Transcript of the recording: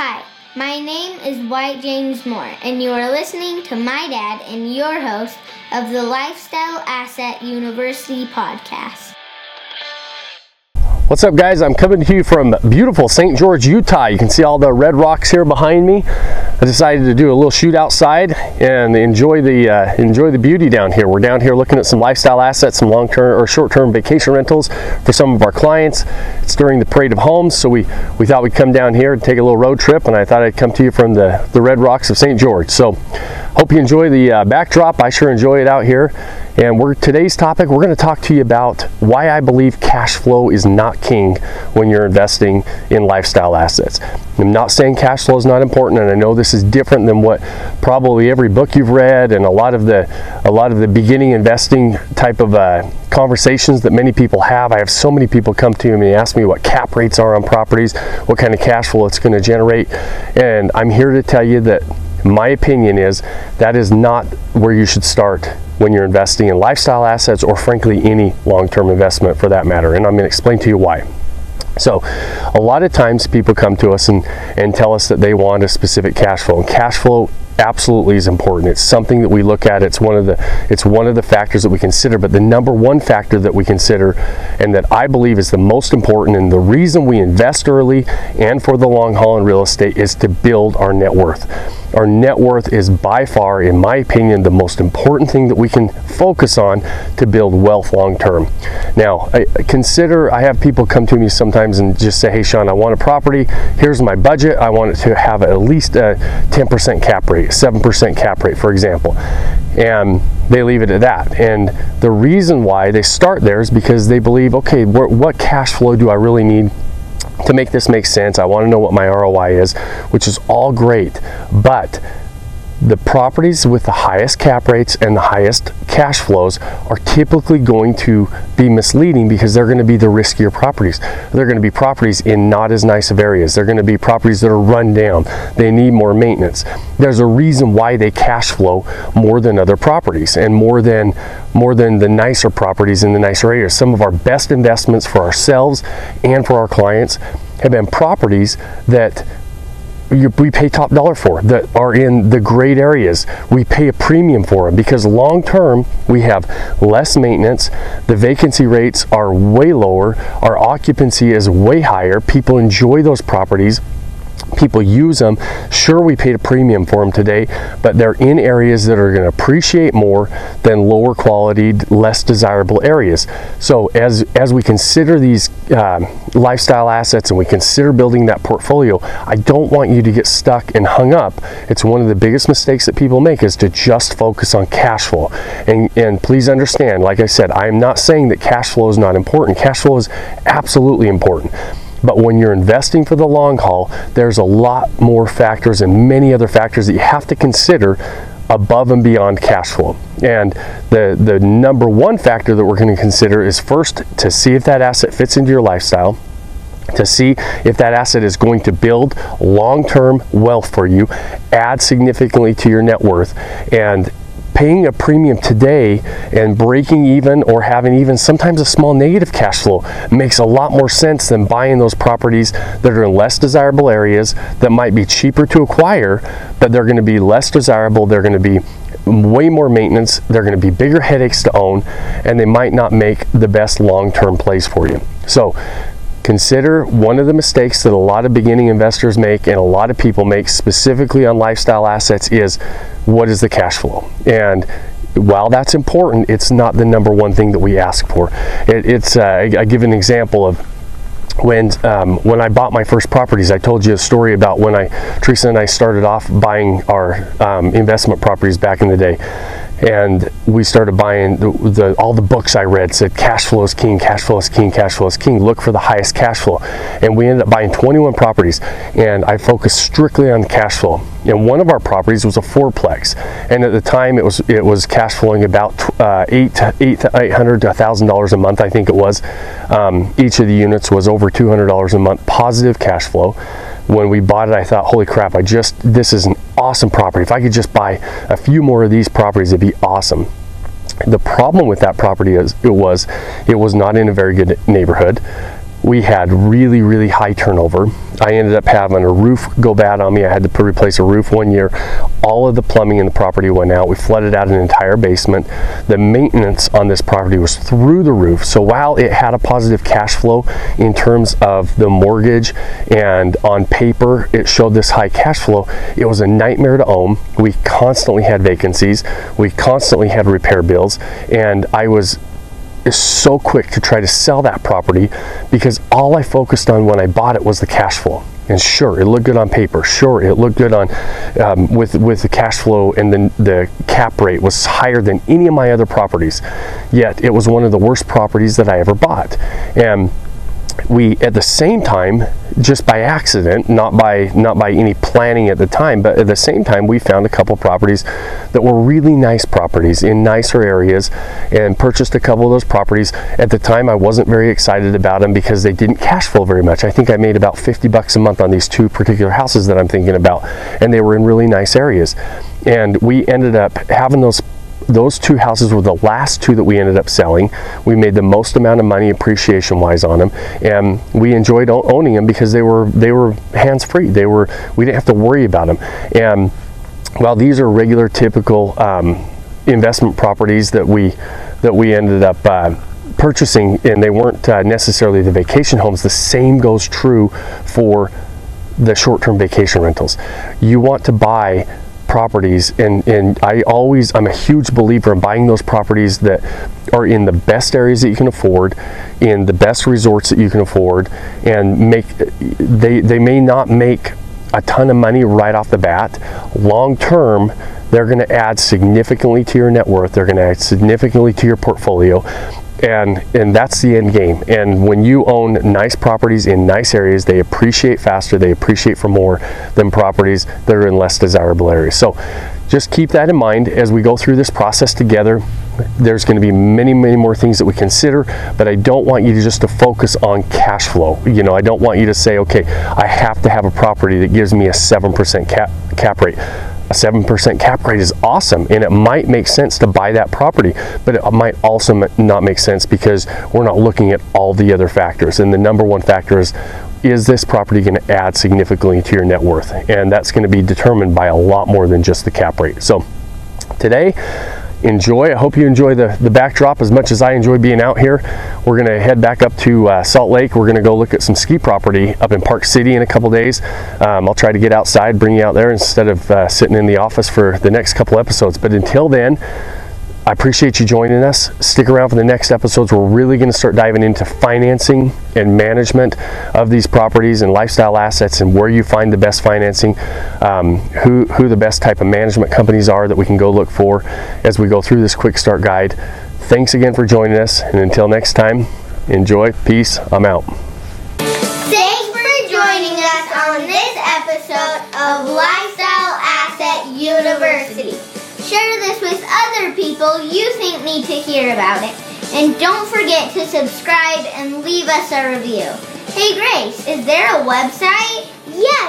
Hi, my name is Wyatt James Moore, and you are listening to my dad and your host of the Lifestyle Asset University podcast. What's up guys? I'm coming to you from beautiful St. George, Utah. You can see all the red rocks here behind me. I decided to do a little shoot outside and enjoy the uh, enjoy the beauty down here. We're down here looking at some lifestyle assets, some long-term or short-term vacation rentals for some of our clients. It's during the Parade of Homes, so we, we thought we'd come down here and take a little road trip and I thought I'd come to you from the, the red rocks of St. George. So hope you enjoy the uh, backdrop. I sure enjoy it out here. And we're today's topic, we're going to talk to you about why I believe cash flow is not king when you're investing in lifestyle assets. I'm not saying cash flow is not important, and I know this is different than what probably every book you've read and a lot of the a lot of the beginning investing type of uh, conversations that many people have. I have so many people come to me and ask me what cap rates are on properties, what kind of cash flow it's going to generate, and I'm here to tell you that my opinion is that is not where you should start when you're investing in lifestyle assets or frankly any long-term investment for that matter and i'm going to explain to you why. So a lot of times people come to us and, and tell us that they want a specific cash flow and cash flow absolutely is important. It's something that we look at. It's one of the it's one of the factors that we consider, but the number one factor that we consider and that I believe is the most important and the reason we invest early and for the long haul in real estate is to build our net worth. Our net worth is by far in my opinion the most important thing that we can focus on to build wealth long term. Now, I consider I have people come to me sometimes and just say, "Hey Sean, I want a property. Here's my budget. I want it to have at least a 10% cap rate." 7% cap rate, for example. And they leave it at that. And the reason why they start there is because they believe, okay, what cash flow do I really need to make this make sense? I want to know what my ROI is, which is all great. But the properties with the highest cap rates and the highest cash flows are typically going to be misleading because they're going to be the riskier properties. They're going to be properties in not as nice of areas. They're going to be properties that are run down. They need more maintenance. There's a reason why they cash flow more than other properties and more than more than the nicer properties in the nicer areas. Some of our best investments for ourselves and for our clients have been properties that we pay top dollar for that are in the great areas. We pay a premium for them because long term we have less maintenance. The vacancy rates are way lower. Our occupancy is way higher. People enjoy those properties people use them. Sure, we paid a premium for them today, but they're in areas that are going to appreciate more than lower quality, less desirable areas. So as as we consider these uh, lifestyle assets and we consider building that portfolio, I don't want you to get stuck and hung up. It's one of the biggest mistakes that people make is to just focus on cash flow. And and please understand, like I said, I am not saying that cash flow is not important. Cash flow is absolutely important. But when you're investing for the long haul, there's a lot more factors and many other factors that you have to consider above and beyond cash flow. And the, the number one factor that we're going to consider is first to see if that asset fits into your lifestyle, to see if that asset is going to build long term wealth for you, add significantly to your net worth, and paying a premium today and breaking even or having even sometimes a small negative cash flow makes a lot more sense than buying those properties that are in less desirable areas that might be cheaper to acquire, but they're going to be less desirable. They're going to be way more maintenance. They're going to be bigger headaches to own, and they might not make the best long term place for you. So, consider one of the mistakes that a lot of beginning investors make and a lot of people make specifically on lifestyle assets is what is the cash flow? And while that's important it's not the number one thing that we ask for. It, it's uh, I, give an example of when um, when I bought my first properties, I told you a story about when I Teresa and I started off buying our um, investment properties back in the day and we started buying the, the, all the books I read said cash flow is king, cash flow is king, cash flow is king. Look for the highest cash flow, and we ended up buying 21 properties. And I focused strictly on cash flow. And one of our properties was a fourplex, and at the time it was it was cash flowing about uh, eight eight eight hundred to thousand dollars a month, I think it was. Um, each of the units was over two hundred dollars a month positive cash flow when we bought it, I thought, holy crap, I just, this is an awesome property. If I could just buy a few more of these properties, it'd be awesome. The problem with that property is it was it was not in a very good neighborhood. We had really, really high turnover. I ended up having a roof go bad on me. I had to replace a roof one year. All of the plumbing in the property went out. We flooded out an entire basement. The maintenance on this property was through the roof. So while it had a positive cash flow in terms of the mortgage and on paper it showed this high cash flow, it was a nightmare to own. We constantly had vacancies. We constantly had repair bills. And I was is so quick to try to sell that property because all I focused on when I bought it was the cash flow. And sure, it looked good on paper. Sure, it looked good on um, with with the cash flow and then the cap rate was higher than any of my other properties. Yet it was one of the worst properties that I ever bought. And we at the same time just by accident not by not by any planning at the time but at the same time we found a couple properties that were really nice properties in nicer areas and purchased a couple of those properties. At the time I wasn't very excited about them because they didn't cash flow very much. I think I made about 50 bucks a month on these two particular houses that I'm thinking about and they were in really nice areas. And we ended up having those those two houses were the last two that we ended up selling. We made the most amount of money appreciation wise on them, and we enjoyed owning them because they were they were hands free. They were we didn't have to worry about them. And while these are regular, typical um, investment properties that we that we ended up. Uh, purchasing and they weren't uh, necessarily the vacation homes the same goes true for the short-term vacation rentals you want to buy properties and and I always I'm a huge believer in buying those properties that are in the best areas that you can afford in the best resorts that you can afford and make they they may not make a ton of money right off the bat. Long term they're going to add significantly to your net worth they're going to add significantly to your portfolio and and that's the end game. And when you own nice properties in nice areas they appreciate faster they appreciate for more than properties that are in less desirable areas. So just keep that in mind as we go through this process together. There's going to be many many more things that we consider but i don't want you to just to focus on cash flow. You know i don't want you to say okay i have to have a property that gives me a 7% cap cap rate a 7% cap rate is awesome and it might make sense to buy that property, but it might also not make sense because we're not looking at all the other factors. And the number one factor is is this property going to add significantly to your net worth? And that's going to be determined by a lot more than just the cap rate. So today, enjoy. I hope you enjoy the, the backdrop as much as I enjoy being out here. We're going to head back up to uh, Salt Lake. We're going to go look at some ski property up in Park City in a couple days. Um, I'll try to get outside, bring you out there instead of uh, sitting in the office for the next couple episodes. But until then, I appreciate you joining us. Stick around for the next episodes. We're really going to start diving into financing and management of these properties and lifestyle assets and where you find the best financing, um, who, who the best type of management companies are that we can go look for as we go through this quick start guide. Thanks again for joining us, and until next time, enjoy. Peace. I'm out. Thanks for joining us on this episode of Lifestyle Asset University. Share this with other people you think need to hear about it. And don't forget to subscribe and leave us a review. Hey Grace, is there a website? Yes,